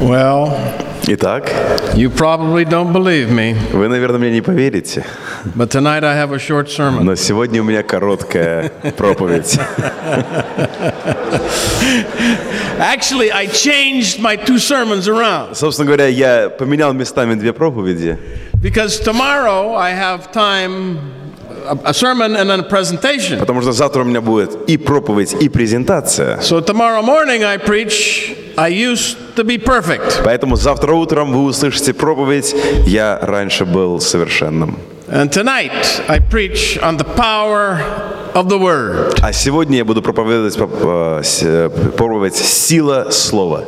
Well, Итак, you probably don't believe me, вы, наверное, мне не поверите, but tonight I have a short sermon. но сегодня у меня короткая проповедь. Actually, I changed my two sermons around Собственно говоря, я поменял местами две проповеди, because tomorrow I have time, a, a sermon and then a presentation. потому что завтра у меня будет и проповедь, и презентация. So tomorrow morning I preach, I used to be perfect. Поэтому завтра утром вы услышите проповедь «Я раньше был совершенным». And tonight I preach on the power of the Word. А сегодня я буду проповедовать э, с- э, проповедь «Сила слова».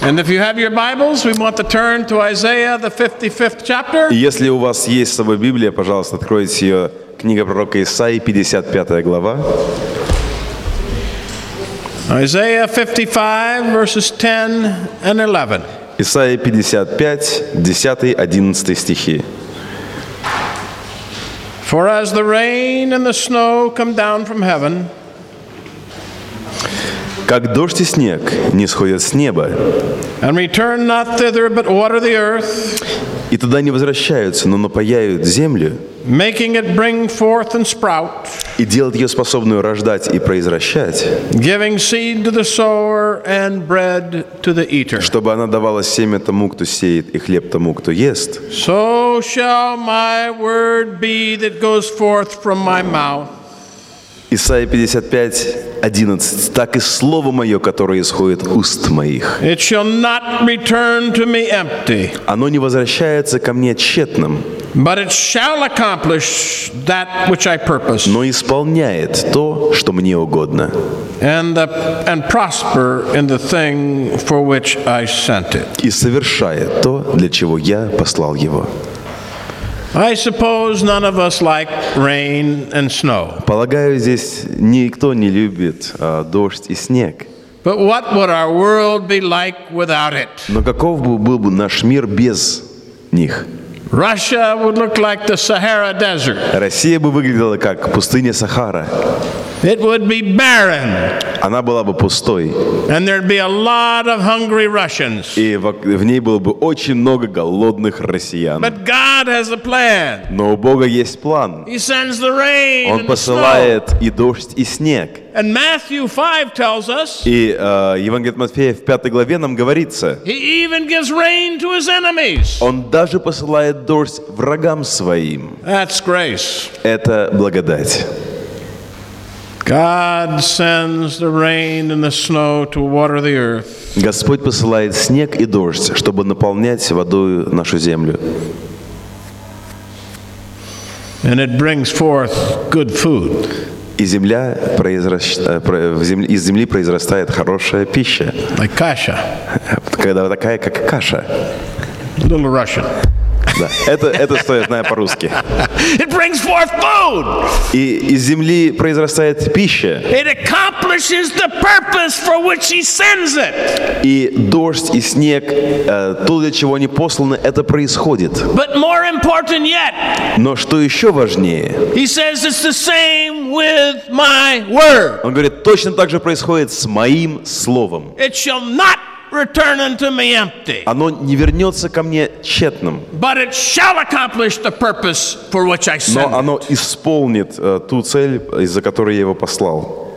And if you have your Bibles, we want to turn to Isaiah, the 55th chapter. И если у вас есть с собой Библия, пожалуйста, откройте ее. Книга пророка Исаии, 55 глава. Isaiah 55, verses 10 and 11. Исаия 55, 10-11 стихи. For as the rain and the snow come down from heaven, «Как дождь и снег не сходят с неба, and return not thither, but water the earth, и туда не возвращаются, но напаяют землю, making it bring forth and sprout, и делают ее способную рождать и произвращать, giving seed to the sower and bread to the eater. чтобы она давала семя тому, кто сеет, и хлеб тому, кто ест, So shall my word be that goes forth from my mouth. Исайя 55, 11. «Так и слово мое, которое исходит уст моих, It shall not return to me empty, оно не возвращается ко мне тщетным, but it shall accomplish that which I purpose, но исполняет то, что мне угодно, and, the, and prosper in the thing for which I sent it. и совершает то, для чего я послал его». I suppose none of us like rain and snow. Полагаю, здесь никто не любит а, дождь и снег. But what would our world be like without it? Но каков бы был бы наш мир без них? Russia would look like the Sahara Desert. Россия бы выглядела как пустыня Сахара. It would be barren, Она была бы пустой. and there'd be a lot of hungry Russians. И в, в ней было бы очень много голодных россиян. But God has a plan. Но у Бога есть план. He sends the rain Он and the snow. посылает и дождь, и снег. And Matthew 5 tells us И э, Евангелие от Матфея в пятой главе нам говорится, he even gives rain to his enemies. Он даже посылает дождь врагам своим. That's grace. Это благодать. Господь посылает снег и дождь, чтобы наполнять водой нашу землю. And it brings forth good food. И земля произращ- э, из земли произрастает хорошая пища, Like kasha, когда такая, как каша. little Russian. Да, это, это что я знаю по-русски. It brings forth food. И из земли произрастает пища, It accomplishes the purpose for which he sends it. и дождь, и снег, э, то, для чего они посланы, это происходит. But more important yet, Но что еще важнее, he says it's the same with my word. он говорит, точно так же происходит с моим словом. It shall not return unto me empty, Оно не вернется ко мне тщетным, but it shall accomplish the purpose for which I но sent it. оно исполнит э, ту цель, из-за которой я его послал.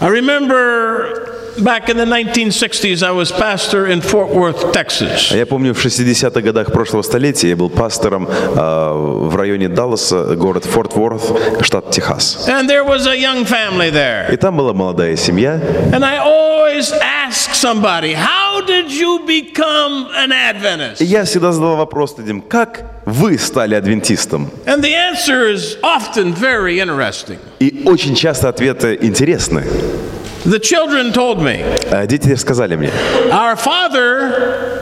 I remember back in the 1960s, I was pastor in Fort Worth, Texas. А Я помню, в 60-х годах прошлого столетия я был пастором э, в районе Далласа, город Форт Уорт, штат Техас. And there was a young family there. И там была молодая семья. And I always ask somebody, How did you become an Adventist? И я всегда задавал вопрос этим, как вы стали адвентистом? And the answer is often very interesting. И очень часто ответы интересны. The children told me, А Дети сказали мне, Our father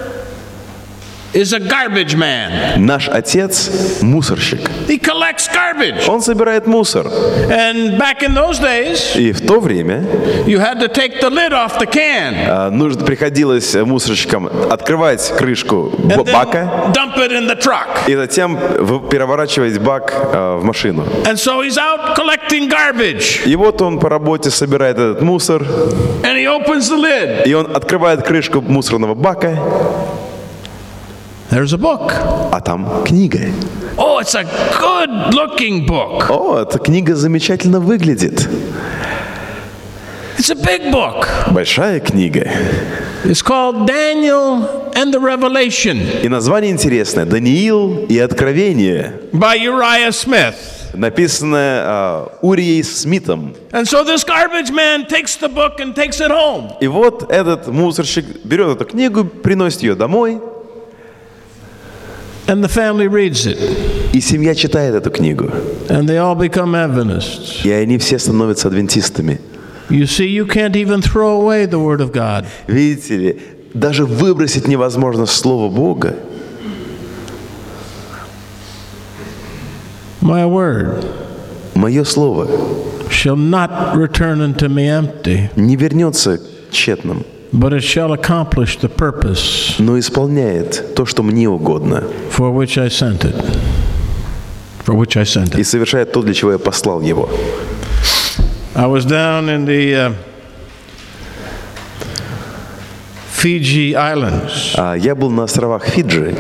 is a garbage man. Наш отец – мусорщик. He collects garbage. Он собирает мусор. And back in those days, И в то время you had to take the lid off the can а, нужно приходилось мусорщикам открывать крышку then бака dump it in the truck. и затем переворачивать бак а, в машину. And so he's out collecting garbage И вот он по работе собирает этот мусор, and he opens the lid. и он открывает крышку мусорного бака, There's a book. а там книга. Oh, it's a good looking book. О, эта книга замечательно выглядит. It's a big book. Большая книга. It's called Daniel and the Revelation И название интересное «Даниил и Откровение», by Uriah Smith. написанное а, Урией Смитом. And so this garbage man takes the book and takes it home. И вот этот мусорщик берет эту книгу, приносит ее домой, And the family reads it. и семья читает эту книгу. And they all become Adventists. И они все становятся адвентистами. You see, you can't even throw away the Word of God. Видите ли, даже выбросить невозможно Слово Бога. My Word Мое Слово shall not return unto me empty, не вернется тщетным, but it shall accomplish the purpose но исполняет то, что мне угодно, for which I sent it. For which I sent и it. совершает то, для чего я послал его. I was down in the uh, Fiji Islands А я был на островах Фиджи,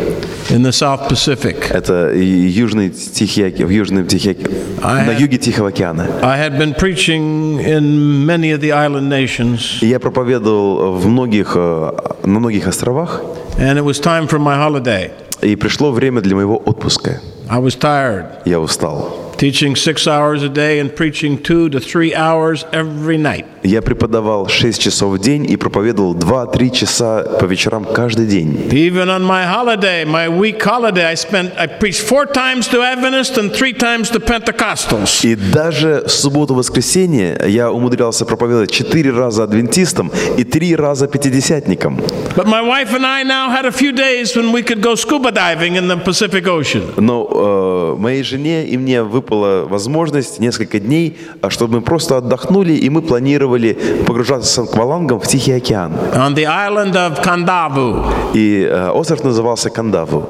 in the South Pacific. это Южный Тихий в Южном Тихий на юге Тихого океана. I had been preaching in many of the island nations, я проповедовал в многих, э, на многих островах, and it was time for my holiday. и пришло время для моего отпуска. I was tired, Я устал. teaching six hours a day and preaching two to three hours every night. Я преподавал 6 часов в день и проповедовал 2-3 часа по вечерам каждый день. Even on my holiday, my week holiday, I spent I preached four times to Adventists and three times to Pentecostals. И даже в субботу-воскресенье я умудрялся проповедовать 4 раза адвентистам и 3 раза пятидесятникам. But my wife and I now had a few days when we could go scuba diving in the Pacific Ocean. Но э, моей жене и мне выпала возможность несколько дней, а чтобы мы просто отдохнули, и мы планировали погружаться с аквалангом в Тихий океан. On the island of Kandavu. И э, остров назывался Кандаву.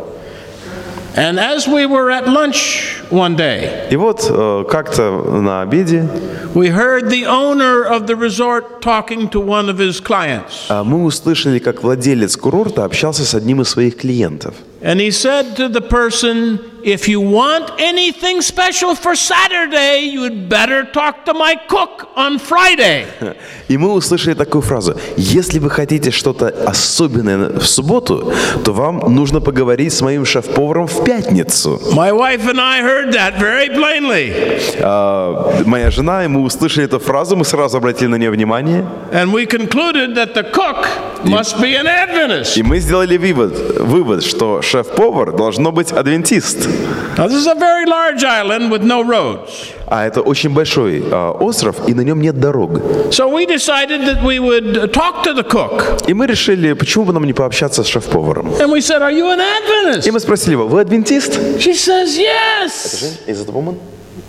And as we were at lunch one day, И вот э, как-то на обеде we heard the owner of the resort talking to one of his clients. а, мы услышали, как владелец курорта общался с одним из своих клиентов. And he said to the person, If you want anything special for Saturday, you'd better talk to my cook on Friday. И мы услышали такую фразу. Если вы хотите что-то особенное в субботу, то вам нужно поговорить с моим шеф-поваром в пятницу. My wife and I heard that very plainly. А, моя жена, и мы услышали эту фразу, мы сразу обратили на нее внимание. And we concluded that the cook must be an Adventist. И мы сделали вывод, вывод что шеф-повар должно быть адвентист. Now, this is a very large island with no roads. А это очень большой а, остров, и на нем нет дорог. So we decided that we would talk to the cook. И мы решили, почему бы нам не пообщаться с шеф-поваром. And we said, Are you an И Adventist? мы спросили его, вы адвентист? She says, Yes.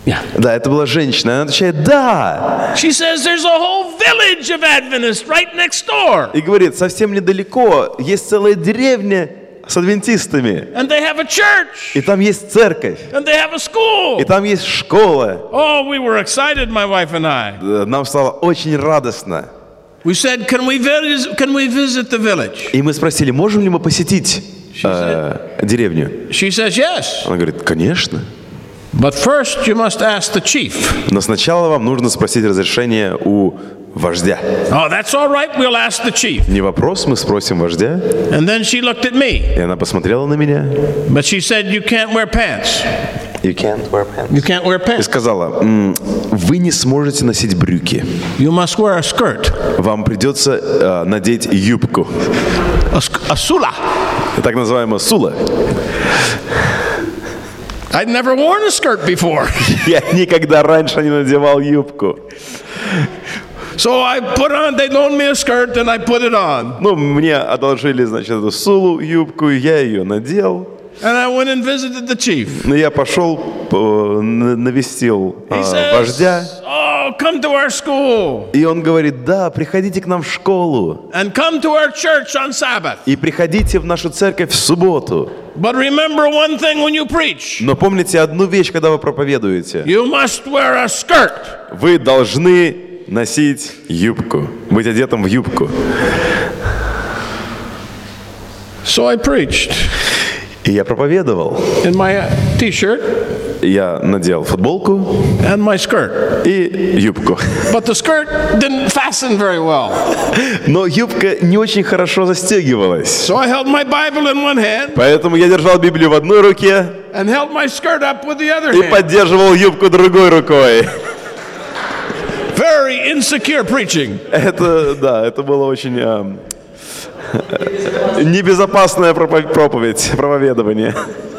Yeah. Да, это была женщина. Она отвечает, да. She says, There's a whole village of Adventists right next door. И говорит, совсем недалеко есть целая деревня с адвентистами. And they have a church. И там есть церковь. And they have a school. И там есть школа. Oh, we were excited, my wife and I. Нам стало очень радостно. We said, Can we visit, can we visit the village? И мы спросили, можем ли мы посетить э, деревню? She says, Yes. Она говорит, конечно. But first, you must ask the chief. Но сначала вам нужно спросить разрешение у вождя. Oh, that's all right. We'll ask the chief. Не вопрос, мы спросим вождя. And then she looked at me, И она посмотрела на меня. but she said, You can't wear pants. You can't wear pants. You can't wear И pants. сказала, «М, вы не сможете носить брюки. You must wear a skirt, Вам придется э, надеть юбку. a, a sula. Так называемая сула. I'd never worn a skirt before. Я никогда раньше не надевал юбку. So I put on, they loaned me a skirt and I put it on. Ну, мне одолжили, значит, эту сулу, юбку, я ее надел. And I went and visited the chief. Но я пошел, э, навестил э, says, вождя, Oh, come to our school и он говорит, да, приходите к нам в школу, and come to our church on Sabbath. и приходите в нашу церковь в субботу. But remember one thing when you preach Но помните одну вещь, когда вы проповедуете. you must wear a skirt. Вы должны носить юбку, быть одетым в юбку. So I preached И я проповедовал. in my t shirt Я надел футболку and my skirt. и юбку. But the skirt didn't fasten very well. Но юбка не очень хорошо застегивалась. So I held my Bible in one hand Поэтому я держал Библию в одной руке and held my skirt up with the other и hand. поддерживал юбку другой рукой. Very insecure preaching. Это, да, это было очень эм, небезопасная пропов- проповедь, проповедование.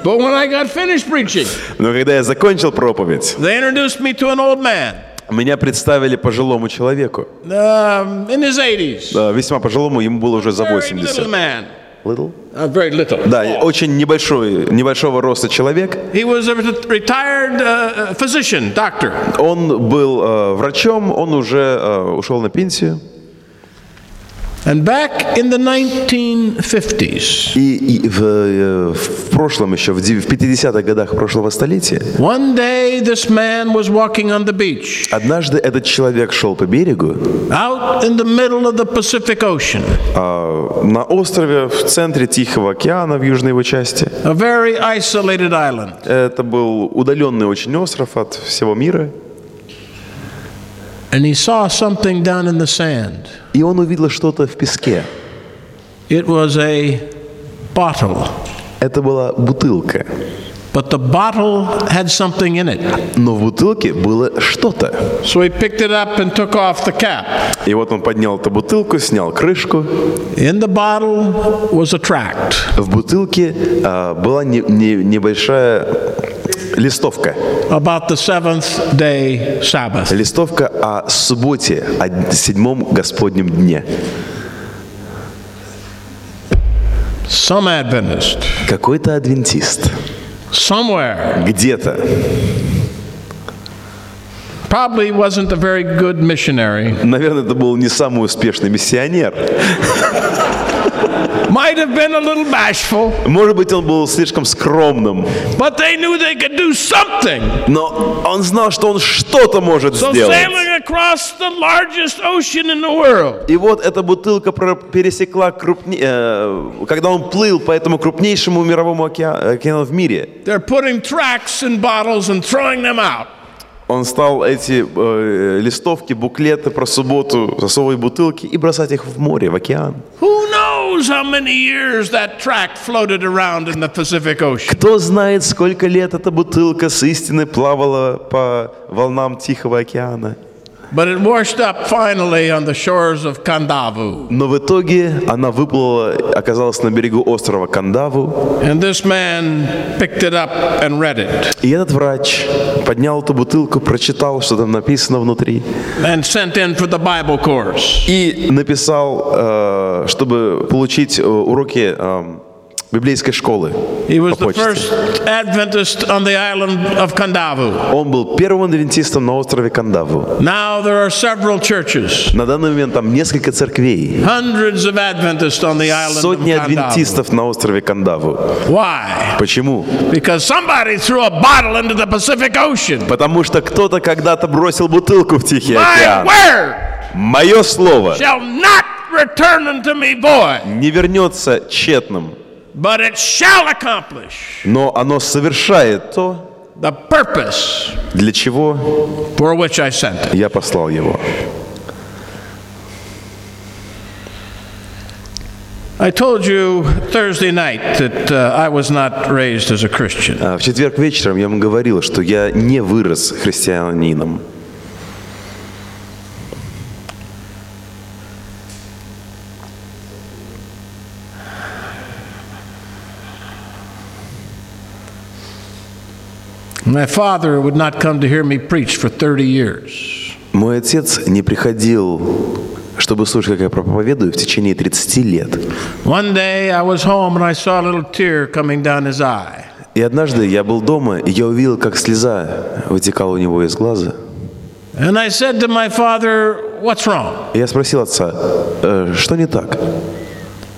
But when I got finished preaching, Но когда я закончил проповедь, they introduced me to an old man меня представили пожилому человеку. um, in his 80s. Да, весьма пожилому, ему было уже за Very little 80. Little? Uh, very little. Да, очень небольшой, небольшого роста человек. He was a retired uh, physician, doctor. Он был э, врачом, он уже э, ушел на пенсию. And back in the 1950s, И, и в, э, в прошлом еще, в дев- в 50-х годах прошлого столетия, one day this man was walking on the beach однажды этот человек шел по берегу out in the middle of the Pacific Ocean, а, на острове в центре Тихого океана, в южной его части. a very isolated island. Это был удаленный очень остров от всего мира. And he saw something down in the sand. И он увидел что-то в песке. It was a bottle, Это была бутылка. but the bottle had something in it. Но в бутылке было что-то. So he picked it up and took off the cap. И вот он поднял эту бутылку, снял крышку. In the bottle was a tract. В бутылке а, была не- не- небольшая листовка. about the seventh day Sabbath. Листовка о субботе, о седьмом Господнем дне. Some Adventist, Какой-то адвентист somewhere, где-то, probably wasn't a very good missionary, наверное, это был не самый успешный миссионер. Might have been a little bashful, Может быть, он был слишком скромным, but they knew they could do something. но он знал, что он что-то может So сделать. sailing across the largest ocean in the world, И вот эта бутылка пересекла крупне... э, когда он плыл по этому крупнейшему мировому океа- океану в мире, they're putting tracts in bottles and throwing them out. он стал эти э, листовки, буклеты про субботу засовывать бутылки и бросать их в море, в океан. Who knows how many years that tract floated around in the Pacific Ocean? Кто знает, сколько лет эта бутылка с истиной плавала по волнам Тихого океана. But it washed up finally on the shores of Kandavu. Но в итоге она выплыла, оказалась на берегу острова Кандаву. And this man picked it up and read it И этот врач поднял эту бутылку, прочитал, что там написано внутри. and sent in for the Bible course. И написал, э, чтобы получить э, уроки э, библейской школы. Он был первым адвентистом на острове Кандаву. Now there are several churches, На данный момент там несколько церквей. hundreds of Adventists on the island of Сотни адвентистов на острове Кандаву. Why? Почему? Because somebody threw a bottle into the Pacific Ocean. Потому что кто-то когда-то бросил бутылку в Тихий My океан. word Мое слово shall not return unto me void, не вернется тщетным, but it shall accomplish но оно совершает то, the purpose для чего for which I sent it. я послал его. I told you Thursday night that uh, I was not raised as a Christian. А В четверг вечером я вам говорил, что я не вырос христианином. My father would not come to hear me preach for 30 years. Мой отец не приходил, чтобы слушать, как я проповедую, в течение 30 лет. One day I was home and I saw a little tear coming down his eye. И однажды я был дома, и я увидел, как слеза вытекала у него из глаза. And I said to my father, What's wrong? И я спросил отца, «Э, что не так?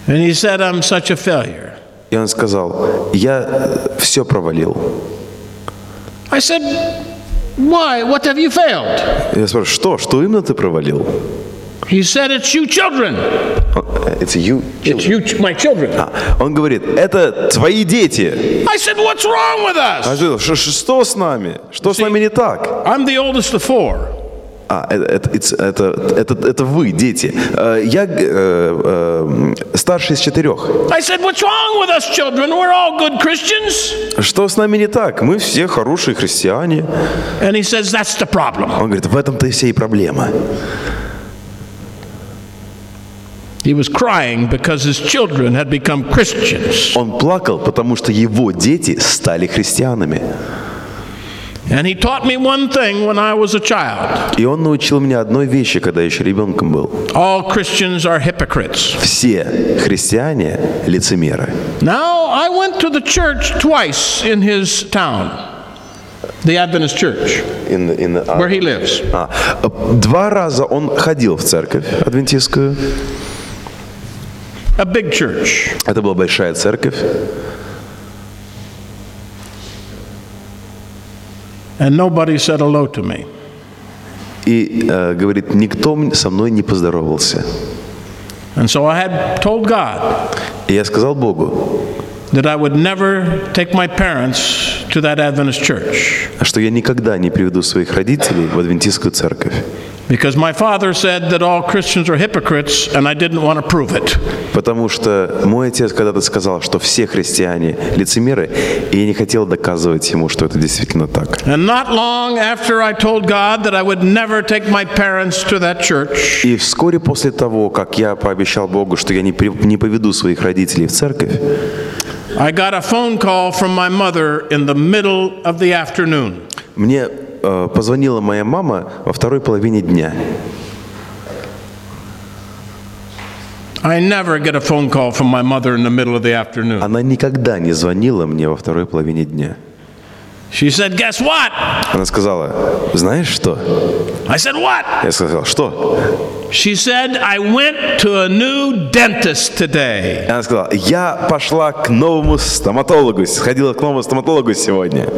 And he said, I'm such a failure. И он сказал, я все провалил. I said, Why? What have you failed? Я спрашиваю, что? Что именно ты провалил? He said, It's you children. It's you. It's you, my children. А, Он говорит, это твои дети. I said, What's wrong with А us? я говорю, «Ш- ш- что с нами? Что с нами не так? I'm the oldest of four. А, это, это, it's- это, это, это вы, дети. Э, Я э, э, старший из четырех. Said, us. Что с нами не так? Мы все хорошие христиане. And he says, That's the problem. Он говорит, в этом-то и вся и проблема. He was crying because his children had become Christians. Он плакал, потому что его дети стали христианами. And he taught me one thing when I was a child И он научил меня одной вещи, когда я еще ребенком был. all Christians are hypocrites. Все христиане – лицемеры. Now, I went to the church twice in his town, the Adventist church, where he lives. А, два раза он ходил в церковь адвентистскую. A big church. Это была большая церковь. And nobody said hello to me. И, э, говорит, никто со мной не поздоровался. And so I had told God И я сказал Богу, that I would never take my parents to that Adventist church что я никогда не приведу своих родителей в адвентистскую церковь. Because my father said that all Christians are hypocrites and I didn't want to prove it. Потому что мой отец когда-то сказал, что все христиане лицемеры, и я не хотел доказывать ему, что это действительно так. And not long after I told God that I would never take my parents to that church, И вскоре после того, как я пообещал Богу, что я не, не поведу своих родителей в церковь, I got a phone call from my mother in the middle of the afternoon. мне э, позвонила моя мама во второй половине дня. I never get a phone call from my mother in the middle of the afternoon. Она никогда не звонила мне во второй половине дня. She said, Guess what? Она сказала, знаешь что? I said, What? Я сказал, что? She said, I went to a new dentist today. Она сказала, я пошла к новому стоматологу, сходила к новому стоматологу сегодня.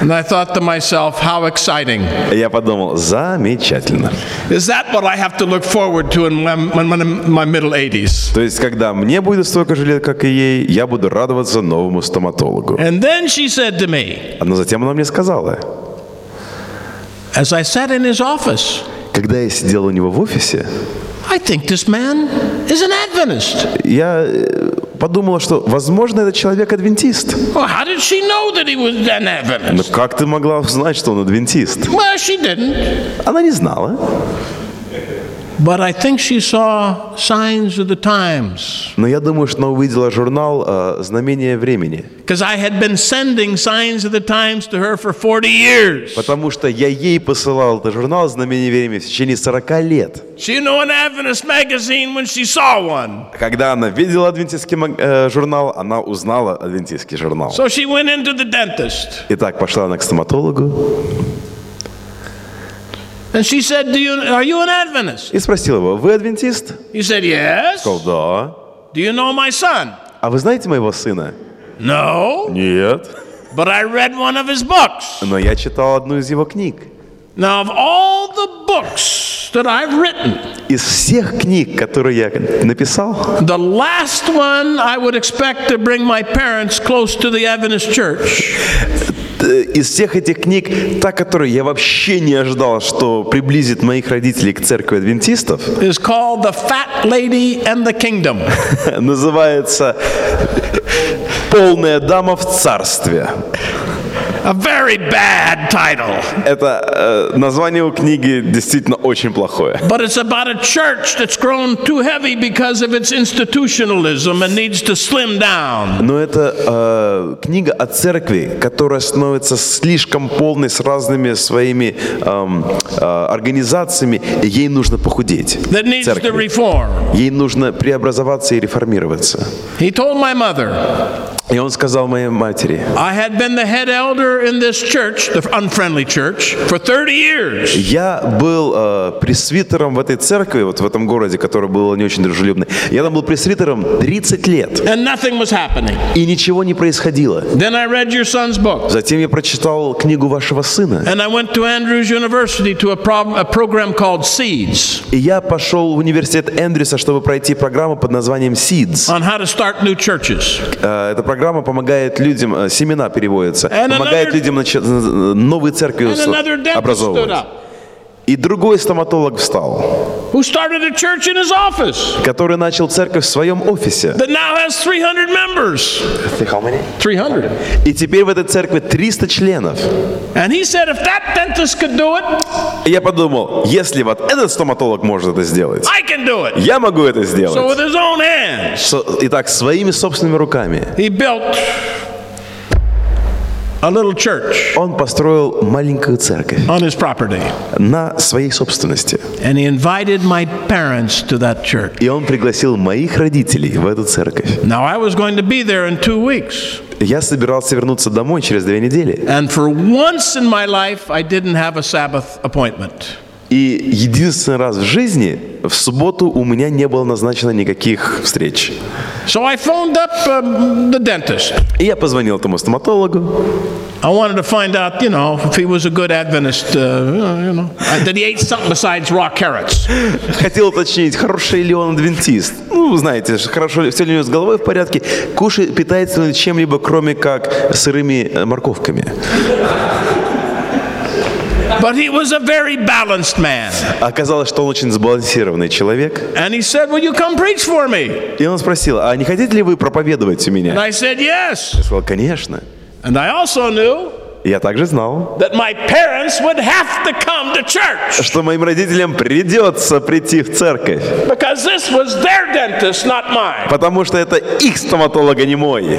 And I thought to myself, How exciting. Я подумал, замечательно. Is that what I have to look forward to in my, my, my middle 80s? То есть, когда мне будет столько же лет, как и ей, я буду радоваться новому стоматологу. And then she said to me, Но затем она мне сказала, as I sat in his office, когда я сидел у него в офисе, I think this man is an Adventist. я э, подумала, что, возможно, этот человек адвентист. Well, how did she know that he was an Но Adventist? как ты могла узнать, что он адвентист? Well, she didn't. Она не знала. But I think she saw signs of the times. Но я думаю, что она увидела журнал э, «Знамение времени». Because I had been sending signs of the times to her for 40 years. Потому что я ей посылал этот журнал «Знамение времени» в течение 40 лет. She knew an Adventist magazine when she saw one. Когда она видела адвентистский э, журнал, она узнала адвентистский журнал. So she went into the dentist. Итак, пошла она к стоматологу And she said, Do you, Are you an Adventist? и спросила его, вы адвентист? He said, Yes. Сказал, да. Do you know my son? А вы знаете моего сына? No. Нет. But I read one of his books. Но я читал одну из его книг. Now, of all the books that I've written, Из всех книг, которые я написал, the last one I would expect to bring my parents close to the Adventist church э, Из всех этих книг, та, которую я вообще не ожидал, что приблизит моих родителей к церкви адвентистов, is called The Fat Lady and the Kingdom. называется «Полная дама в царстве». A very bad title. Это э, название у книги действительно очень плохое. But it's about a church that's grown too heavy because of its institutionalism and needs to slim down. Но это э, книга о церкви, которая становится слишком полной с разными своими эм, э, организациями, и ей нужно похудеть. That needs to Церкви. reform. Ей нужно преобразоваться и реформироваться. He told my mother, И он сказал моей матери, I had been the head elder in this church, the unfriendly church, for 30 years. я был э, пресвитером в этой церкви, вот в этом городе, который был не очень дружелюбный. Я там был пресвитером 30 лет, And nothing was happening. и ничего не происходило. Then I read your son's book. Затем я прочитал книгу вашего сына, And I went to Andrews University to a, prob- a program called Seeds и я пошел в университет Эндрюса, чтобы пройти программу под названием SEEDS. on how to start new churches. Э, Эта программа помогает людям, э, семена переводятся, помогает another- людям новые церкви And another dentist stood образовывать. up И другой стоматолог встал, who started a church in his office который начал церковь в своем офисе. that now has 300 members. 300. И теперь в этой церкви 300 членов. And he said, if that dentist could do it, И я подумал, если вот этот стоматолог может это сделать, я могу это So сделать. with his own hands, Со- Итак, своими собственными руками a little church он построил маленькую церковь on his property. на своей собственности. And he invited my parents to that church. И он пригласил моих родителей в эту церковь. Now, I was going to be there in two weeks. Я собирался вернуться домой через две недели. And for once in my life, I didn't have a Sabbath appointment. И единственный раз в жизни, в субботу у меня не было назначено никаких встреч. So I phoned up um, the dentist. И я позвонил этому стоматологу. I wanted to find out, you know, if he was a good Adventist, uh, you know, that he ate something besides raw carrots. Хотел уточнить, хороший ли он адвентист. Ну, знаете, хорошо, все ли у него с головой в порядке. Кушает, питается ли чем-либо, кроме как сырыми э, морковками. But he was a very balanced man. А Оказалось, что он очень сбалансированный человек. And he said, Will you come preach for me? И он спросил, а не хотите ли вы проповедовать у And меня? I said, Yes. Я сказал, конечно. And I also knew Я также знал, что моим родителям придется прийти в церковь, dentist, потому что это их стоматолог, а не мой.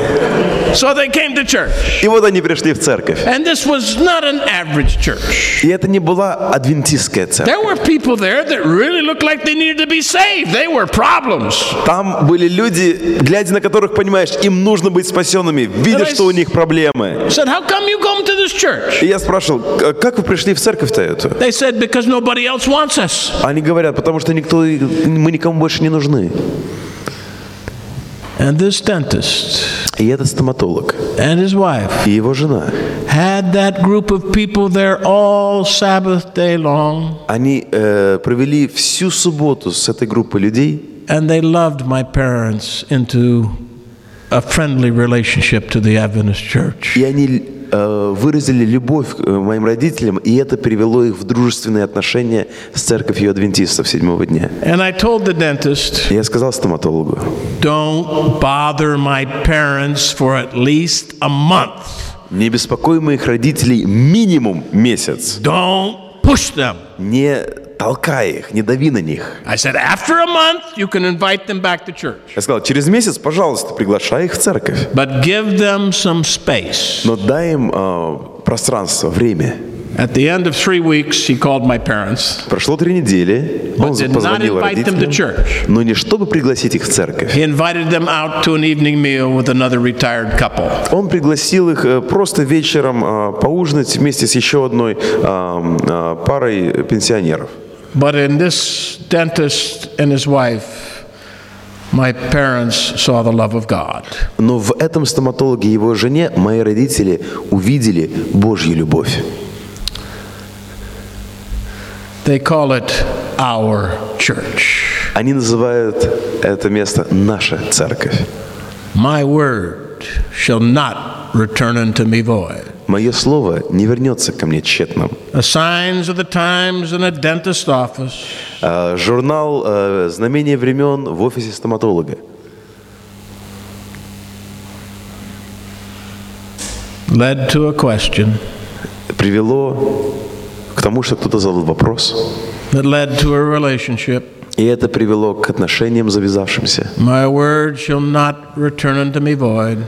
So they came to church. И вот они пришли в церковь. And this was not an average church. И это не была адвентистская церковь. There were people there that really looked like they needed to be saved. They were problems. Там были люди, глядя на которых, понимаешь, им нужно быть спасенными, видя, что у них проблемы. Said, How come you come to this church? И я спрашивал, «К- как вы пришли в церковь-то эту? They said, Because nobody else wants us. Они говорят, потому что никто, мы никому больше не нужны. And this dentist И этот стоматолог, and his wife и его жена, had that group of people there all Sabbath day long, они э, провели всю субботу с этой группой людей, and they loved my parents into a friendly relationship to the Adventist church. и они э, выразили любовь к э, моим родителям, и это привело их в дружественные отношения с церковью адвентистов седьмого дня. And I told the dentist, я сказал стоматологу, don't bother my parents for at least a month. не беспокой моих родителей минимум месяц. Don't push them. Не толкай их, не дави на них. I said, after a month, you can invite them back to church, Я сказал, через месяц, пожалуйста, приглашай их в церковь. but give them some space. Но дай им э, пространство, время. At the end of three weeks, he called my parents, Прошло три недели, but он did not позвонил invite them to родителям, church. но не чтобы пригласить их в церковь. He invited them out to an evening meal with another retired couple. Он пригласил их э, просто вечером э, поужинать вместе с еще одной э, парой пенсионеров. But in this dentist and his wife, my parents saw the love of God. Но в этом стоматологе и его жене мои родители увидели Божью любовь. They call it our church. Они называют это место «наша церковь». My word shall not return unto me void. Мое слово не вернется ко мне тщетным. The signs of the times in a dentist office А, Журнал э, «Знамение времен» в офисе стоматолога. led to a question привело к тому, что кто-то задал вопрос, that led to a relationship. и это привело к отношениям завязавшимся. My word shall not return unto me void,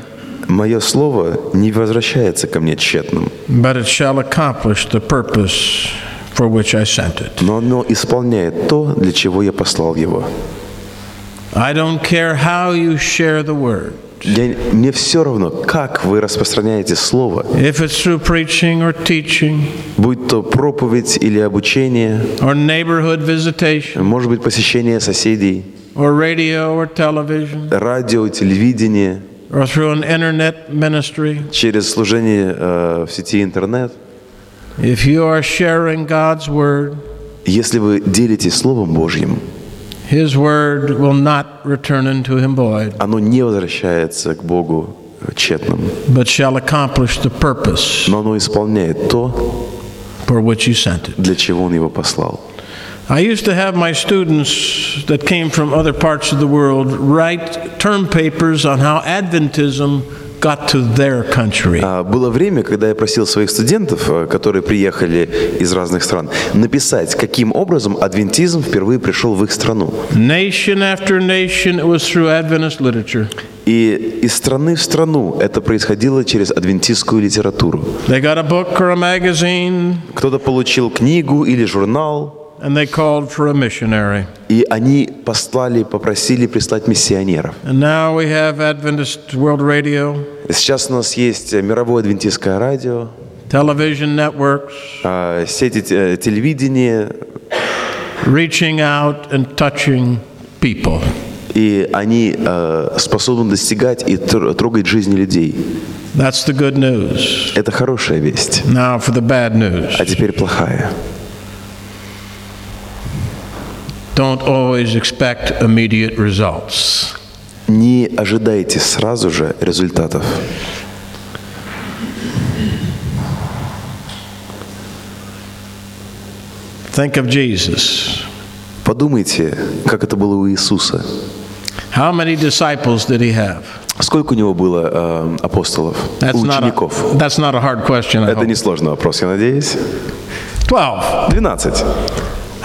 Мое слово не возвращается ко мне тщетным, but it shall accomplish the purpose for which I sent it. но оно исполняет то, для чего я послал его. I don't care how you share the word. Я- мне все равно, как вы распространяете слово, If it's through preaching or teaching будь то проповедь или обучение, or neighborhood visitation может быть посещение соседей, or radio or television радио, телевидение, or through an internet ministry, через служение э, в сети интернет. if you are sharing God's word, Если вы делитесь Словом Божьим, His word will not return unto him void, оно не возвращается к Богу тщетным, but shall accomplish the purpose но оно исполняет то, for which you sent it. для чего Он его послал. I used to have my students that came from other parts of the world write term papers on how Adventism got to their country. А, Было время, когда я просил своих студентов, э, которые приехали из разных стран, написать, каким образом адвентизм впервые пришел в их страну. Nation after nation, it was through Adventist literature. И из страны в страну это происходило через адвентистскую литературу. They got a book or a magazine, Кто-то получил книгу или журнал, and they called for a missionary. и они послали, попросили прислать миссионеров. And now we have Adventist World Radio, Сейчас у нас есть мировое адвентистское радио, television networks, а, сети те- телевидения, reaching out and touching people. и они э, способны достигать и тр- трогать жизни людей. That's the good news. Это хорошая весть. Now for the bad news. А теперь плохая. Don't always expect immediate results. Не ожидайте сразу же результатов. Think of Jesus. Подумайте, как это было у Иисуса. How many disciples did he have? Сколько у него было э, апостолов, That's not, учеников? a, that's not a hard question. Это несложный вопрос, я надеюсь. 12. 12.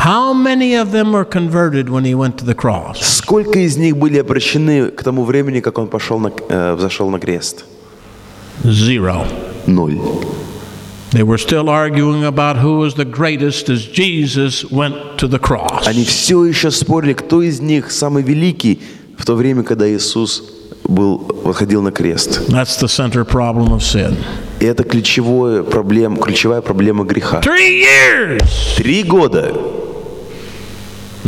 How many of them were converted when he went to the cross? Сколько из них были обращены к тому времени, как он пошел на, э, взошел на крест? Zero. Ноль. They were still arguing about who was the greatest as Jesus went to the cross. Они все еще спорили, кто из них самый великий в то время, когда Иисус был, выходил на крест. That's the center problem of sin. И это ключевое проблем, ключевая проблема греха. Three years, Три года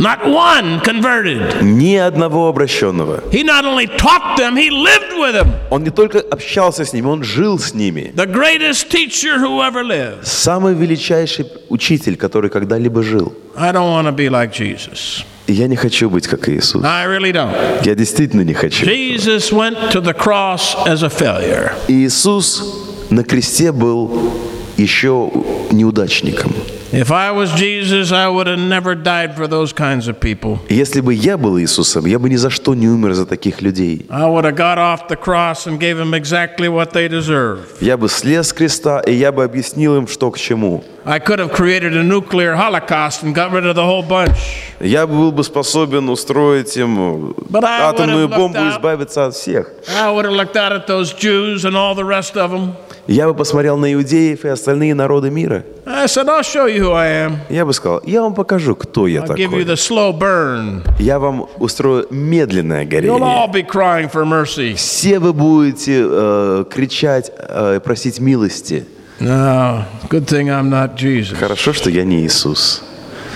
not one converted. ни одного обращенного. He not only taught them, he lived with them. Он не только общался с ними, он жил с ними. The greatest teacher who ever lived. Самый величайший учитель, который когда-либо жил. I don't want to be like Jesus. Я не хочу быть как Иисус. I really don't. Я действительно не хочу. Jesus went to the cross as a failure. Иисус на кресте был еще неудачником. If I was Jesus, I would have never died for those kinds of people. Если бы я был Иисусом, я бы ни за что не умер за таких людей. I would have got off the cross and gave them exactly what they deserve. Я бы слез с креста, и я бы объяснил им, что к чему. I could have created a nuclear holocaust and got rid of the whole bunch. Я был бы способен устроить им But I атомную would have бомбу и looked out. избавиться от всех. I would have looked out at those Jews and all the rest of them. Я бы посмотрел на иудеев и остальные народы мира. I said, I'll show you who I am. Я бы сказал, я вам покажу, кто я I'll give you такой. the slow burn. Я вам устрою медленное You'll горение. all be crying for mercy. Все вы будете э, кричать, э, просить милости. No, good thing I'm not Jesus. Хорошо, что я не Иисус.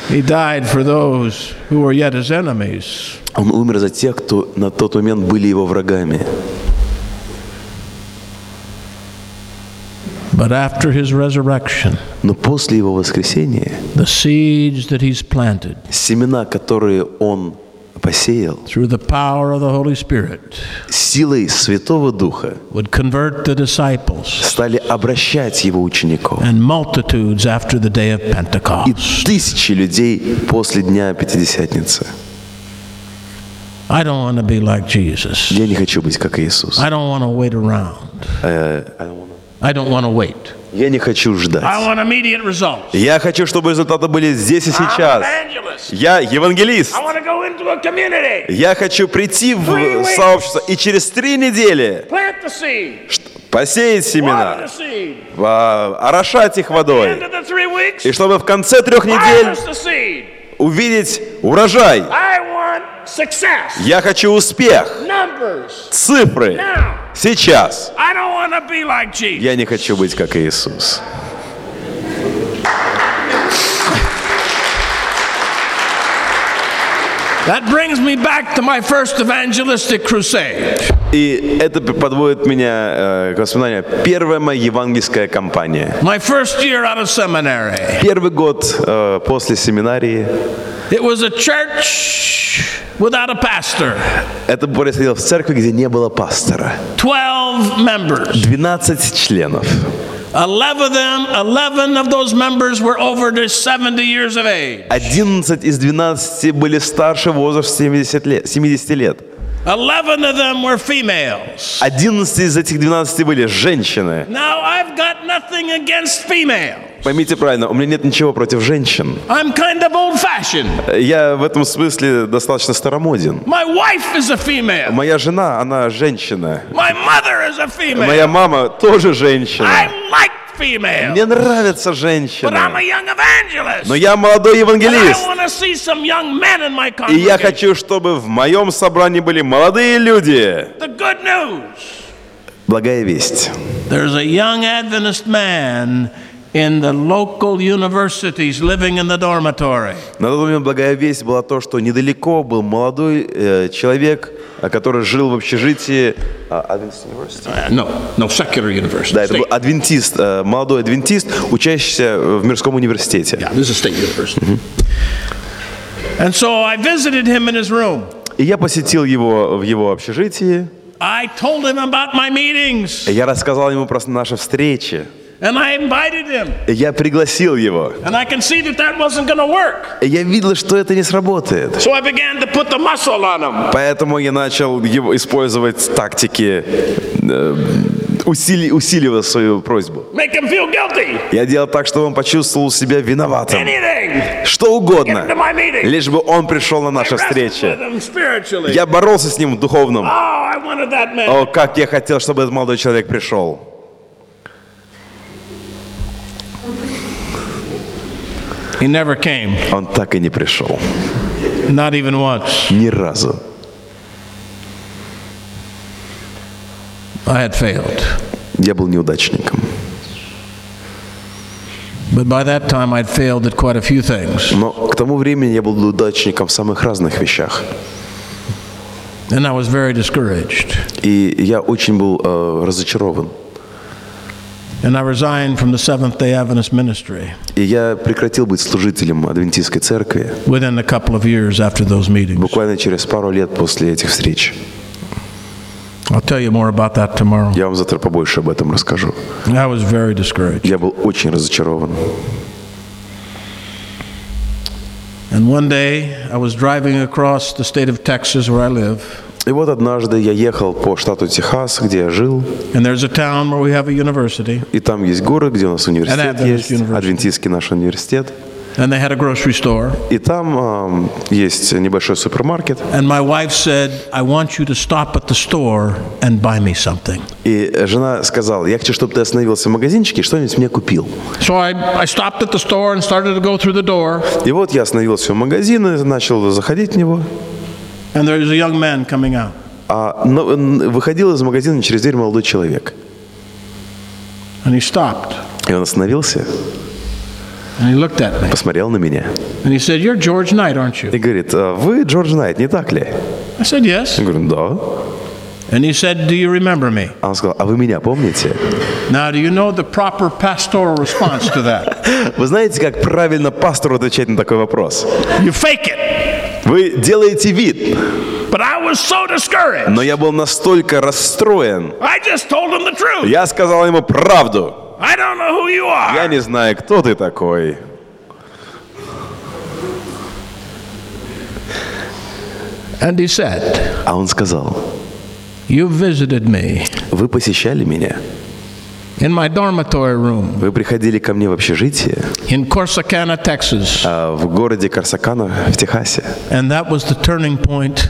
He died for those who were yet his enemies. Он умер за тех, кто на тот момент были его врагами. But after his resurrection, Но после его воскресения the seeds that he's planted семена, которые он посеял, through the power of the Holy Spirit силой Святого Духа would convert the disciples стали обращать его учеников. and multitudes after the day of И Pentecost. тысячи людей после Дня Пятидесятницы. I don't want to be like Jesus. Я не хочу быть как Иисус. I don't want to wait around. Э, I don't wanna- I don't want to wait. Я не хочу ждать. I want immediate results. Я хочу, чтобы результаты были здесь и I'm an сейчас. evangelist. Я евангелист. I want to go into a community, Я хочу прийти в сообщество и через три недели plant the seed, ш- посеять water семена, the seed. орошать их End водой. of the three weeks, И чтобы в конце трех недель harvest the seed. увидеть урожай. Я хочу успех, цифры, сейчас. Я не хочу быть как Иисус. That brings me back to my first evangelistic crusade. И это подводит меня э, к воспоминанию. Первая моя евангельская кампания. My first year out of seminary. Первый год э, после семинарии. It was a church without a pastor, Это происходило в церкви, где не было пастора. 12 members. 12 членов. 11 of them, 11 of those members were over the 70 years of age. 11 из 12 были старше возраста 70 лет. 70 лет. 11 of them were females. 11 из этих 12 были женщины. Now, I've got nothing against females. Поймите правильно, у меня нет ничего против женщин. I'm kind of old fashioned. Я в этом смысле достаточно старомоден. My wife is a female. Моя жена, она женщина. My mother is a female. Моя мама тоже женщина. I like. Мне нравятся женщины. Но я молодой евангелист. И я хочу, чтобы в моем собрании были молодые люди. Благая весть. There's a young Adventist man in the local universities living in the dormitory. На тот момент благая весть была то, что недалеко был молодой э, человек, э, который жил в общежитии. а, Adventist University? Uh, no, no, secular university. Да, это был адвентист, э, молодой адвентист, учащийся в мирском университете. Yeah, this is state university. And so I visited him in his room. И я посетил его в его общежитии. I told him about my meetings, Я рассказал ему про наши встречи. And I invited him. И Я пригласил его. And I can see that that wasn't going to work. И Я видел, что это не сработает. So I began to put the muscle on him. Поэтому я начал его использовать тактики, э, усили- усиливая свою просьбу. Make him feel guilty. Я делал так, чтобы он почувствовал себя виноватым. Anything. Что угодно, лишь бы он пришел на наши встречи. Я боролся с ним в духовном. Oh, I wanted that man. О, как я хотел, чтобы этот молодой человек пришел. He never came, Он так и не пришел. not even once. Ни разу. I had failed. Я был неудачником. But by that time, I'd failed at quite a few things. Но к тому времени я был неудачником в самых разных вещах. And I was very discouraged. И я очень был э, разочарован. And I resigned from the Seventh day Adventist ministry И я прекратил быть служителем адвентистской церкви within a couple of years after those meetings. буквально через пару лет после этих встреч. I'll tell you more about that tomorrow. Я вам завтра побольше об этом расскажу. I was very discouraged. Я был очень разочарован. And one day, I was driving across the state of Texas where I live. И вот однажды я ехал по штату Техас, где я жил, And there's a town where we have a university. и там есть город, где у нас университет есть, адвентистский наш университет. And they had a grocery store. И там ам, есть небольшой супермаркет. And my wife said, I want you to stop at the store and buy me something. И жена сказала, я хочу, чтобы ты остановился в магазинчике и что-нибудь мне купил. So I, I stopped at the store and started to go through the door. И вот я остановился в магазин и начал заходить в него. And there's a young man coming out. А но- выходил из магазина через дверь молодой человек. And he stopped. И он остановился, And he looked at me. посмотрел на меня And he said, You're George Knight, aren't you? и говорит, «А вы Джордж Найт, не так ли? I said, Yes. Я говорю, да. And he said, Do you remember me? А он сказал, а вы меня помните? Now, do you know the proper pastoral response to that? Вы знаете, как правильно пастору отвечать на такой вопрос? You fake it. Вы делаете вид, But I was so discouraged. но я был настолько расстроен. I just told him the truth. Я сказал ему правду. I don't know who you Я не знаю, кто ты такой. And he said, А он сказал, You visited me вы посещали меня in my dormitory room Вы приходили ко мне в общежитие in Corsicana, Texas. а, в городе Корсакана в Техасе. And that was the turning point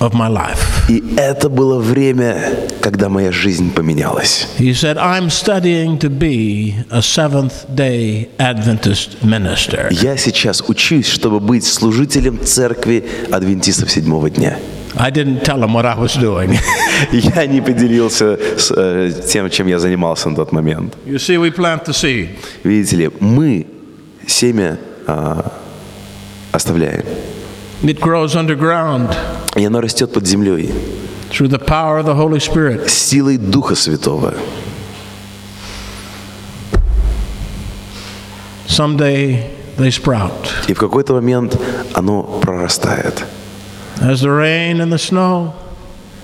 of my life. И это было время, когда моя жизнь поменялась. He said, I'm studying to be a Seventh day Adventist minister. Я сейчас учусь, чтобы быть служителем церкви адвентистов седьмого дня. I didn't tell him what I was doing. Я не поделился с, э, тем, чем я занимался на тот момент. you see, we plant the seed. Видите ли, мы семя а, оставляем, It grows underground и оно растет под землей through the power of the Holy Spirit. силой Духа Святого. Someday they sprout. И в какой-то момент оно прорастает. As the rain and the snow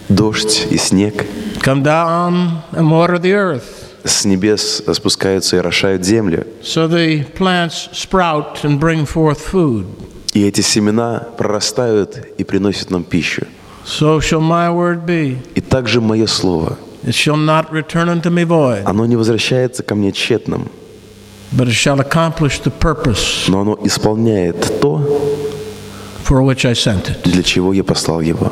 Дождь и снег come down and water the earth, с небес спускаются и орошают землю. so the plants sprout and bring forth food. И эти семена прорастают и приносят нам пищу. So shall my word be. И также мое слово. It shall not return unto me void, Оно не возвращается ко мне тщетным, but it shall accomplish the purpose но оно исполняет то, for which I sent it. для чего я послал его.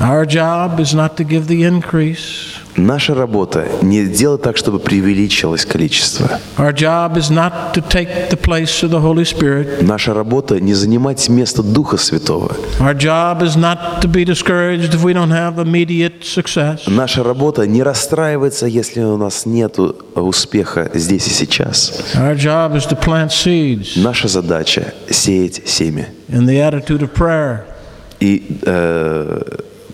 Our job is not to give the increase. Наша работа не делать так, чтобы преувеличилось количество. Наша работа не занимать место Духа Святого. Наша работа не расстраиваться, если у нас нет успеха здесь и сейчас. Наша задача – сеять семя и э,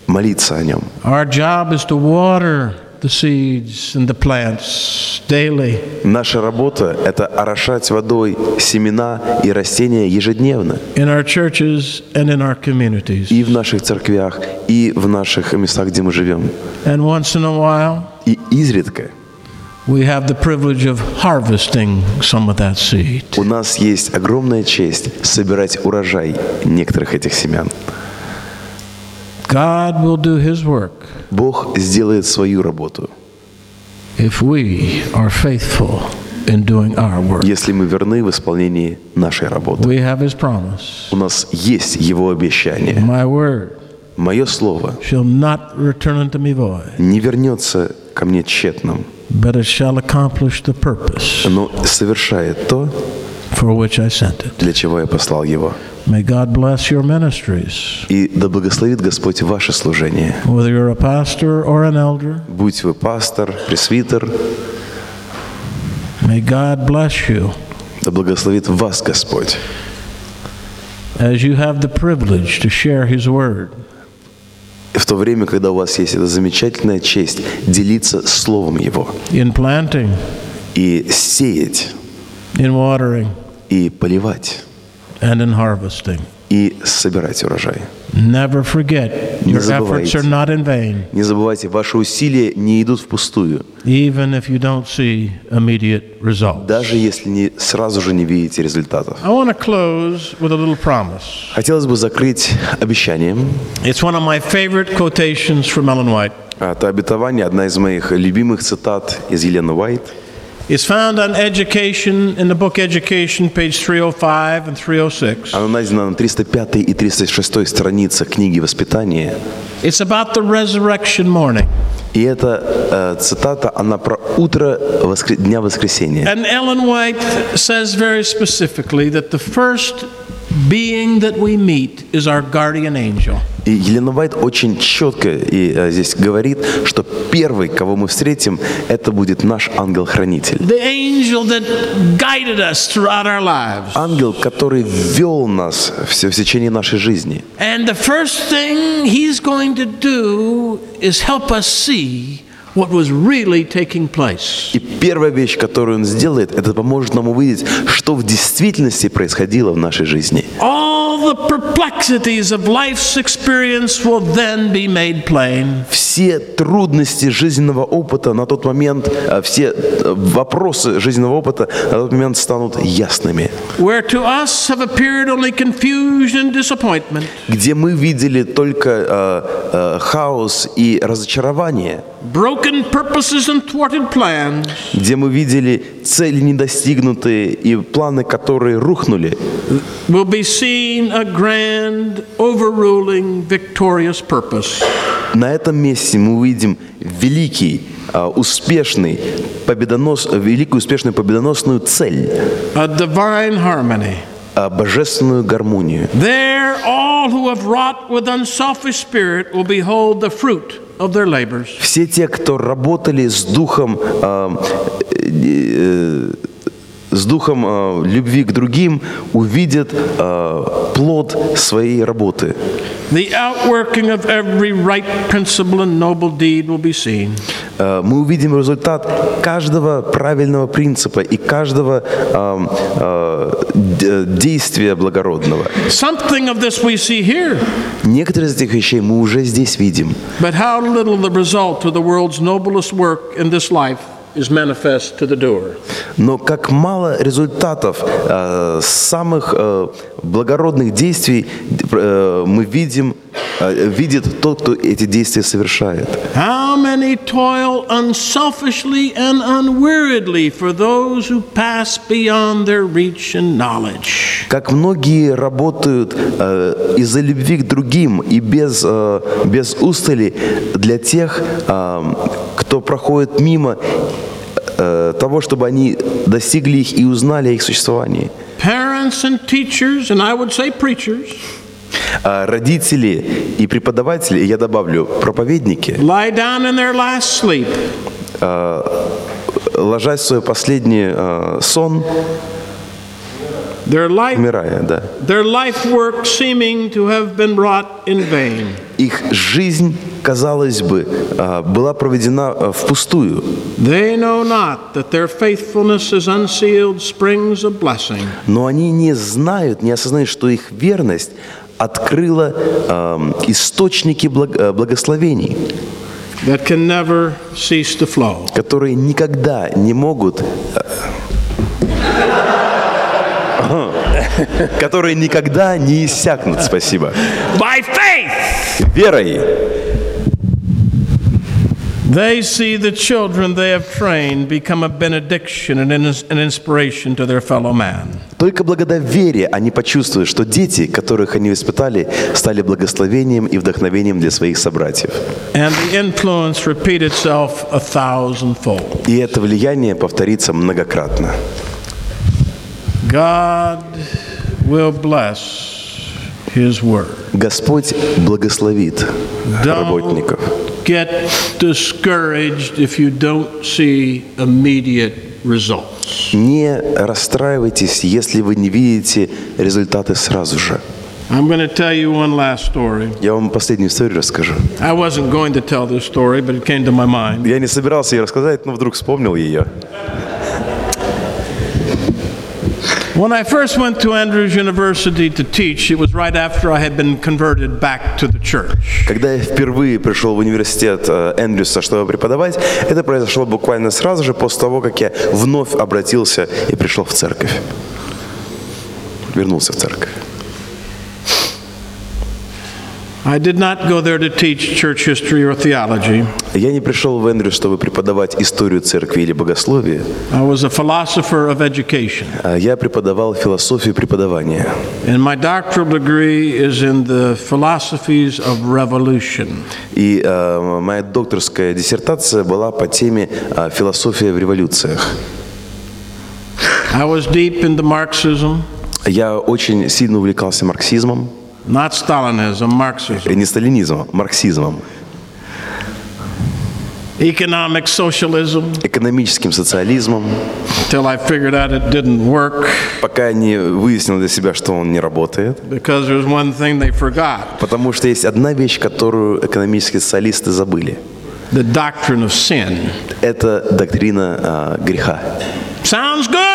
молиться о нем. Our job is to water the seeds and the plants daily. Наша работа – это орошать водой семена и растения ежедневно in our churches and in our communities. и в наших церквях, и в наших местах, где мы живем. And once in a while, И изредка we have the privilege of harvesting some of that seed. у нас есть огромная честь собирать урожай некоторых этих семян. God will do His work Бог сделает свою работу, if we are faithful in doing our work. если мы верны в исполнении нашей работы. We have His promise. У нас есть Его обещание. My word Мое слово shall not return unto me void, не вернется ко мне тщетным, but it shall accomplish the purpose но совершает то, for which I sent it. для чего я послал Его. May God bless your ministries, И да благословит Господь ваше служение. whether you're a pastor or an elder. Будь вы пастор, пресвитер, May God bless you. да благословит вас Господь, as you have the privilege to share His word. И в то время, когда у вас есть эта замечательная честь делиться Словом Его. In planting, и сеять, in watering, и поливать, and in harvesting. и собирать урожай. Never forget, your efforts are not in vain, Не забывайте, ваши усилия не идут впустую, even if you don't see immediate results. даже если не, сразу же не видите результатов. I want to close with a little promise. Хотелось бы закрыть обещанием. It's one of my favorite quotations from Ellen White. Это обетование, одна из моих любимых цитат из Елены Уайт. It's found on education in the book Education, page 305 and 306. Она найдена на 305 и 306 странице книги «Воспитание». It's about the resurrection morning. И эта э, цитата, она про утро воскр- Дня Воскресения. And Ellen White says very specifically that the first being that we meet is our guardian angel. И Елена Уайт очень четко и, э, здесь говорит, что первый, кого мы встретим, это будет наш ангел-хранитель. The angel that guided us throughout our lives. Ангел, который вел нас все в течение нашей жизни. And the first thing he's going to do is help us see what was really taking place. И первая вещь, которую он сделает, это поможет нам увидеть, что в действительности происходило в нашей жизни. All the perplexities of life's experience will then be made plain. Все трудности жизненного опыта на тот момент, э, все э, вопросы жизненного опыта на тот момент станут ясными. Where to us have appeared only confusion and disappointment, Где мы видели только э, э, хаос и разочарование, broken purposes and thwarted plans, где мы видели цели недостигнутые и планы, которые рухнули, will be seen a grand, overruling, victorious purpose. на этом месте мы увидим великий, э, успешный, победонос, великую, успешную победоносную цель, a divine harmony. э, божественную гармонию. There, all who have wrought with unselfish spirit will behold the fruit of their labors. Все те, кто работали с духом, э, э, с духом э, любви к другим, увидят э, плод своей работы. The outworking of every right principle and noble deed will be seen. Э, Мы увидим результат каждого правильного принципа и каждого э, э, д- действия благородного. Something of this we see here, Некоторые из этих вещей мы уже здесь видим. but how little the result of the world's noblest work in this life is manifest to the doer. Но как мало результатов э, самых э, благородных действий э, мы видим, э, видит тот, кто эти действия совершает. How many toil unselfishly and unweariedly for those who pass beyond their reach and knowledge. Как многие работают э, из-за любви к другим и без, э, без устали для тех, э, кто проходит мимо э, того, чтобы они достигли их и узнали о их существовании. Parents and teachers, and I would say preachers, А родители и преподаватели, я добавлю, проповедники, lie down in their last sleep, ложась в свой последний э, сон, their life, умирая, да, their life work seeming to have been wrought in vain. Их жизнь, казалось бы, э, была проведена э, впустую. Но они не знают, не осознают, что их верность открыла эм, источники благ- э, благословений, that can never cease to flow. которые никогда не могут, э, которые никогда не иссякнут. Спасибо. By faith, Верой they see the children they have trained become a benediction and an inspiration to their fellow man. Только благодаря вере они почувствуют, что дети, которых они воспитали, стали благословением и вдохновением для своих собратьев. And the influence repeat itself a thousandfold. И это влияние повторится многократно. God will bless His word. Господь благословит работников. Get discouraged if you don't see immediate results. Не расстраивайтесь, если вы не видите результаты сразу же. I'm going to tell you one last story. Я вам последнюю историю расскажу. I wasn't going to tell this story, but it came to my mind. Я не собирался ее рассказать, но вдруг вспомнил ее. When I first went to Andrews University to teach, it was right after I had been converted back to the church. Когда я впервые пришел в университет э, Эндрюса, чтобы преподавать, это произошло буквально сразу же после того, как я вновь обратился и пришел в церковь. Вернулся в церковь. I did not go there to teach church history or theology. Я не пришел в Эндрюс, чтобы преподавать историю церкви или богословие. I was a philosopher of education. а Я преподавал философию преподавания. And my doctoral degree is in the philosophies of revolution. И э, моя докторская диссертация была по теме э, «Философия в революциях». I was deep into Marxism, Я очень сильно увлекался марксизмом, not Stalinism, Marxism, не сталинизмом, марксизмом, economic socialism, экономическим социализмом, until I figured out it didn't work пока я не выяснил для себя, что он не работает. because there's one thing they forgot Потому что есть одна вещь, которую экономические социалисты забыли. the doctrine of sin. Это доктрина э, греха. Sounds good.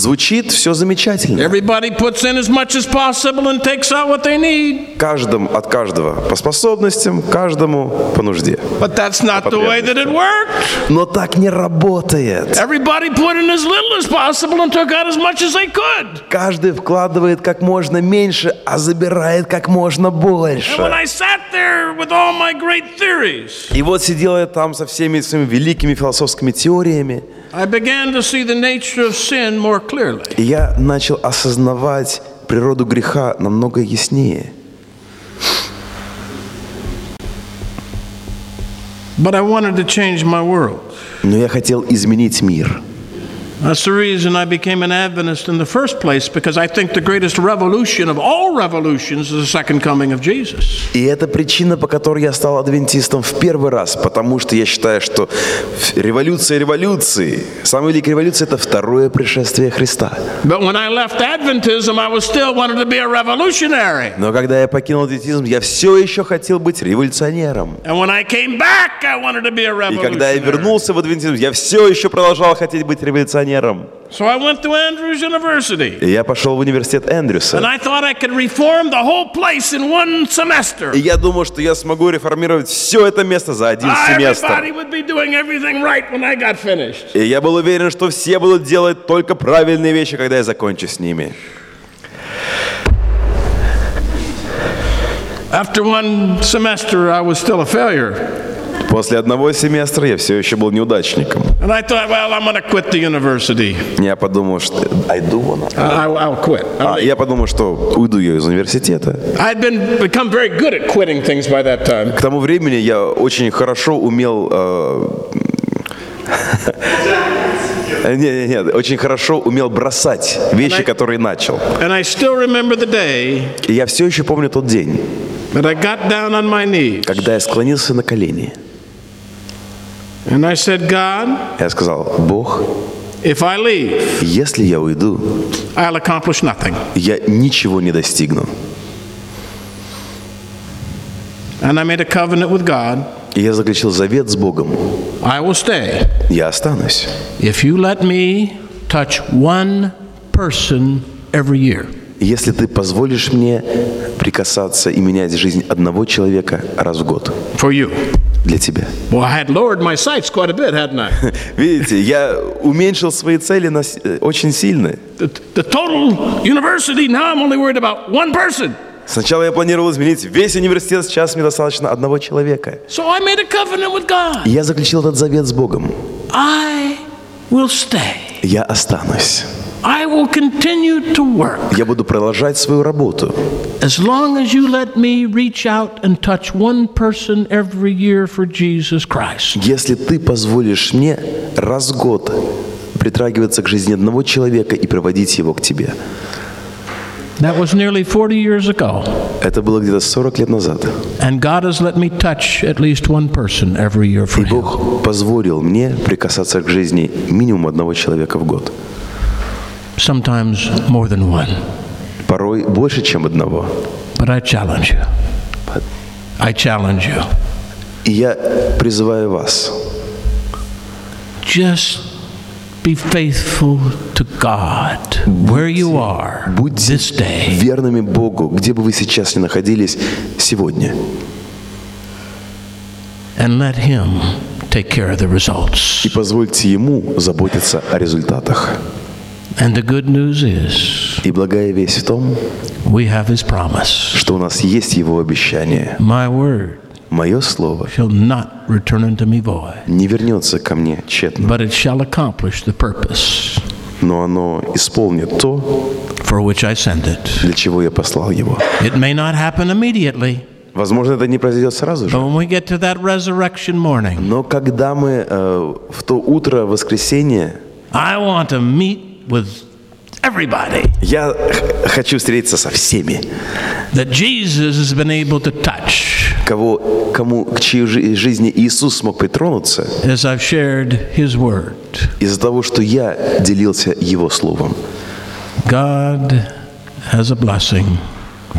Звучит все замечательно. Everybody puts in as much as possible and takes out what they need. Каждым от каждого по способностям, каждому по нужде. But that's not the way that it worked. Но так не работает. Everybody put in as little as possible and took out as much as they could. Каждый вкладывает как можно меньше, а забирает как можно And when больше. I sat there with all my great theories, И вот сидел я там со всеми своими великими философскими теориями, I began to see the nature of sin more clearly. и я начал осознавать природу греха намного яснее. But I wanted to change my world. Но я хотел изменить мир. That's the reason I became an Adventist in the first place, because I think the greatest revolution of all revolutions is the second coming of Jesus. И это причина, по которой я стал адвентистом в первый раз, потому что я считаю, что революция революции, самая великая революция – это второе пришествие Христа. But when I left Adventism, I was still wanted to be a revolutionary. Но когда я покинул адвентизм, я все еще хотел быть революционером. And when I came back, I wanted to be a И когда я revolutionary. вернулся в адвентизм, я все еще продолжал хотеть быть революционером. So I went to Andrews University. И я пошел в университет And Эндрюса. I thought I could reform the whole place in one semester. И я думал, что я смогу реформировать все это место за один семестр. Everybody would be doing everything right when I got finished. И я был уверен, что все будут делать только правильные вещи, когда я закончу с ними. After one semester, I was still a failure. После одного семестра я все еще был неудачником. And I thought, well, I'm to quit the university. Я подумал, что... I do wanna- I, I'll quit. А, я подумал, что уйду я из университета. I'd been become very good at quitting things by that time. К тому времени я очень хорошо умел... э, Нет, нет, нет, очень хорошо умел бросать вещи, которые начал. I the day И я все еще помню тот день, когда я склонился на колени. And I said, God, Я сказал, Бог, if I leave, если я уйду, I'll accomplish nothing. я ничего не достигну. And I made a covenant with God. И я заключил завет с Богом. I will stay Я останусь, if you let me touch one person every year. если ты позволишь мне прикасаться и менять жизнь одного человека раз в год For you. Для тебя. Well, I had lowered my sights quite a bit, hadn't I? Видите, я уменьшил свои цели на э, очень сильно. the, the total university, now I'm only worried about one person. Сначала я планировал изменить весь университет, сейчас мне достаточно одного человека. So I made a covenant with God. И я заключил этот завет с Богом. I will stay. Я останусь. I will continue to work Я буду продолжать свою работу. as long as you let me reach out and touch one person every year for Jesus Christ. Если ты позволишь мне раз в год притрагиваться к жизни одного человека и проводить его к тебе. That was nearly 40 years ago. Это было где-то 40 лет назад. And God has let me touch at least one person every year for И Him. Бог позволил мне прикасаться к жизни минимум одного человека в год. Sometimes more than one. Порой больше, чем одного. But I challenge you. I challenge you. И я призываю вас, Just be faithful to God where you are будьте this day. верными Богу, где бы вы сейчас ни находились сегодня. and let Him take care of the results. И позвольте Ему заботиться о результатах. And the good news is И благая весть в том, we have His promise. что у нас есть Его обещание. My word Мое слово shall not return unto me void, не вернется ко мне тщетно, but it shall accomplish the purpose но оно исполнит то, for which I send it. для чего я послал его. It may not happen immediately, Возможно, это не произойдет сразу же, but when we get to that resurrection morning, но когда мы э, в то утро воскресенья, I want to meet with everybody я хочу встретиться со всеми, that Jesus has been able to touch кого, кому, к чьей жи- жизни Иисус смог притронуться as I've shared His word. из-за того, что я делился Его Словом. God has a blessing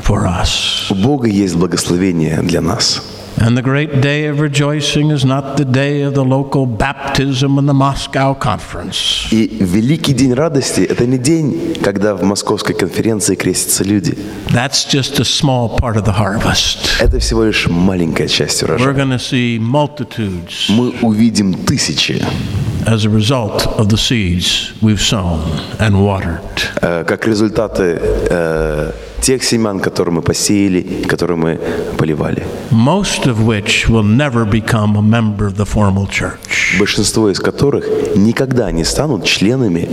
for us. У Бога есть благословение для нас. And the great day of rejoicing is not the day of the local baptism and the Moscow conference. И великий день радости – это не день, когда в московской конференции крестятся люди. That's just a small part of the harvest. Это всего лишь маленькая часть We're урожая. going to see multitudes Мы увидим тысячи, as a result of the seeds we've sown and watered. э, как результаты э, тех семян, которые мы посеяли, которые мы поливали. Most of which will never become a member of the formal church. Большинство из которых никогда не станут членами,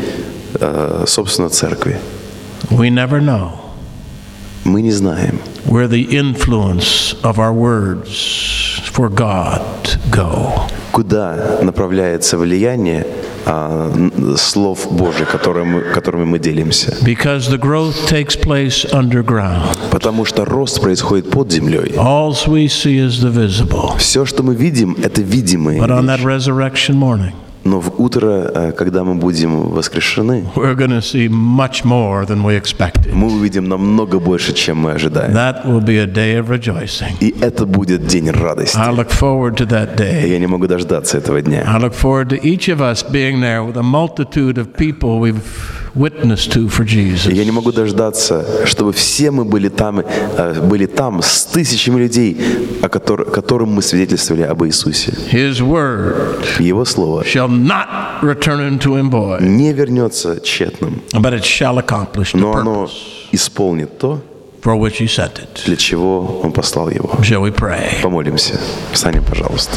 э, собственно, церкви. We never know Мы не знаем, where the influence of our words for God go. куда направляется влияние слов Божьих, которыми, которыми мы делимся. Because the growth takes place underground. Потому что рост происходит под землей. All we see is the visible. Все, что мы видим, это видимые But on that resurrection morning, Но в утро, э, когда мы будем воскрешены, we're going to see much more than we expected. мы увидим намного больше, чем мы ожидаем. That will be a day of rejoicing. И это будет день радости. I look forward to that day. Я не могу дождаться этого дня. I look forward to each of us being there with a multitude of people we've witnessed to for Jesus. Я не могу дождаться, чтобы все мы были там, э, были там с тысячами людей, о котор- которым мы свидетельствовали об Иисусе. His word Его слово shall not return unto him void, не вернется тщетным, but it shall accomplish the но оно исполнит то, for which he sent it. для чего Он послал его. Shall we pray? Помолимся. Встанем, пожалуйста.